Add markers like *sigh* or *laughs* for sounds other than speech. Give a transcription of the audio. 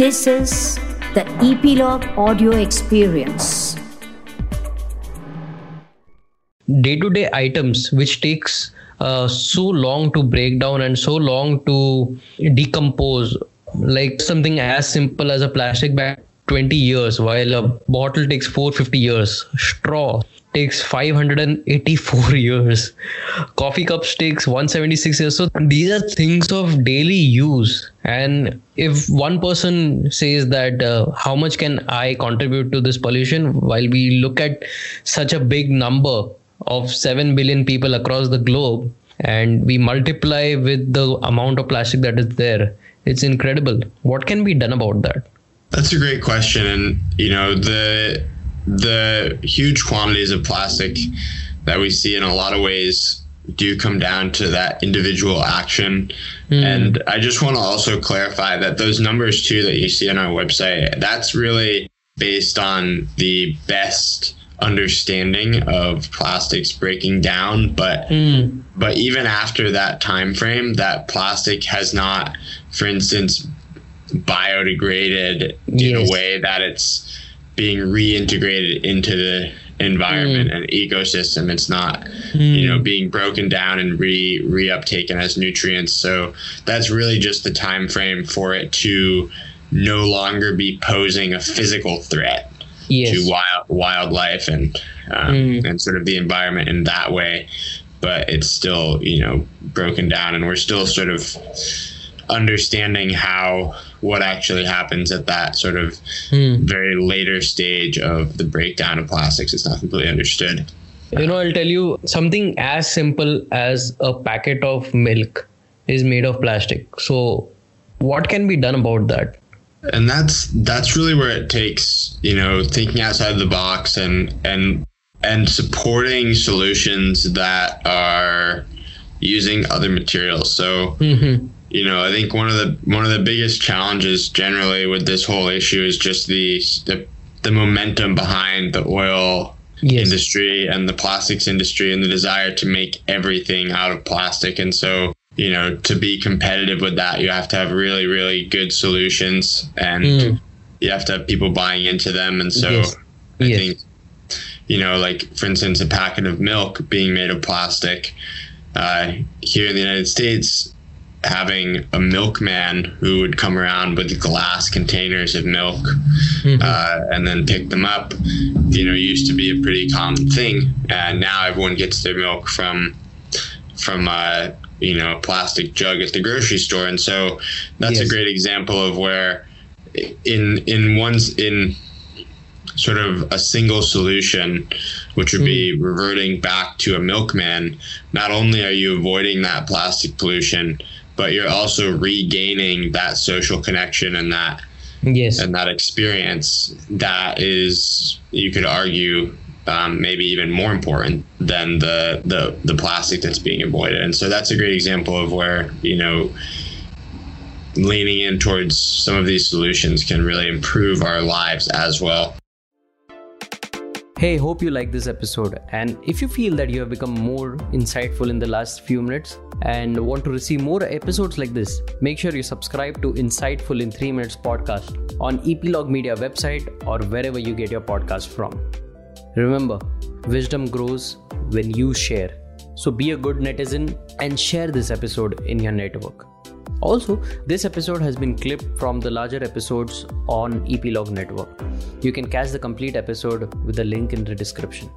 This is the Epilogue Audio Experience. Day to day items, which takes uh, so long to break down and so long to decompose, like something as simple as a plastic bag 20 years while a bottle takes 450 years. Straw takes 584 *laughs* years. Coffee cups takes 176 years. So these are things of daily use. And if one person says that uh, how much can i contribute to this pollution while we look at such a big number of 7 billion people across the globe and we multiply with the amount of plastic that is there it's incredible. What can be done about that that's a great question and you know the the huge quantities of plastic that we see in a lot of ways do come down to that individual action. Mm. And I just want to also clarify that those numbers too that you see on our website, that's really based on the best understanding of plastics breaking down but mm. but even after that time frame that plastic has not for instance biodegraded yes. in a way that it's being reintegrated into the environment mm. and ecosystem. It's not, mm. you know, being broken down and re reuptaken as nutrients. So that's really just the time frame for it to no longer be posing a physical threat yes. to wild wildlife and um, mm. and sort of the environment in that way. But it's still, you know, broken down, and we're still sort of understanding how what actually happens at that sort of hmm. very later stage of the breakdown of plastics is not completely understood. You know, I'll tell you something as simple as a packet of milk is made of plastic. So, what can be done about that? And that's that's really where it takes, you know, thinking outside the box and and and supporting solutions that are using other materials. So, mm-hmm you know, I think one of the one of the biggest challenges generally with this whole issue is just the the, the momentum behind the oil yes. industry and the plastics industry and the desire to make everything out of plastic. And so, you know, to be competitive with that, you have to have really, really good solutions and mm. you have to have people buying into them. And so yes. I yes. think, you know, like for instance, a packet of milk being made of plastic uh, here in the United States having a milkman who would come around with glass containers of milk mm-hmm. uh, and then pick them up, you know, used to be a pretty common thing. And now everyone gets their milk from from uh, you know a plastic jug at the grocery store. And so that's yes. a great example of where in in one's in sort of a single solution, which would mm. be hmm. reverting back to a milkman. Not only are you avoiding that plastic pollution, but you're also regaining that social connection and that yes. and that experience that is you could argue um, maybe even more important than the, the the plastic that's being avoided. And so that's a great example of where you know leaning in towards some of these solutions can really improve our lives as well Hey, hope you like this episode. And if you feel that you have become more insightful in the last few minutes and want to receive more episodes like this, make sure you subscribe to Insightful in 3 Minutes podcast on Epilogue Media website or wherever you get your podcast from. Remember, wisdom grows when you share. So be a good netizen and share this episode in your network. Also, this episode has been clipped from the larger episodes on Epilogue Network. You can catch the complete episode with the link in the description.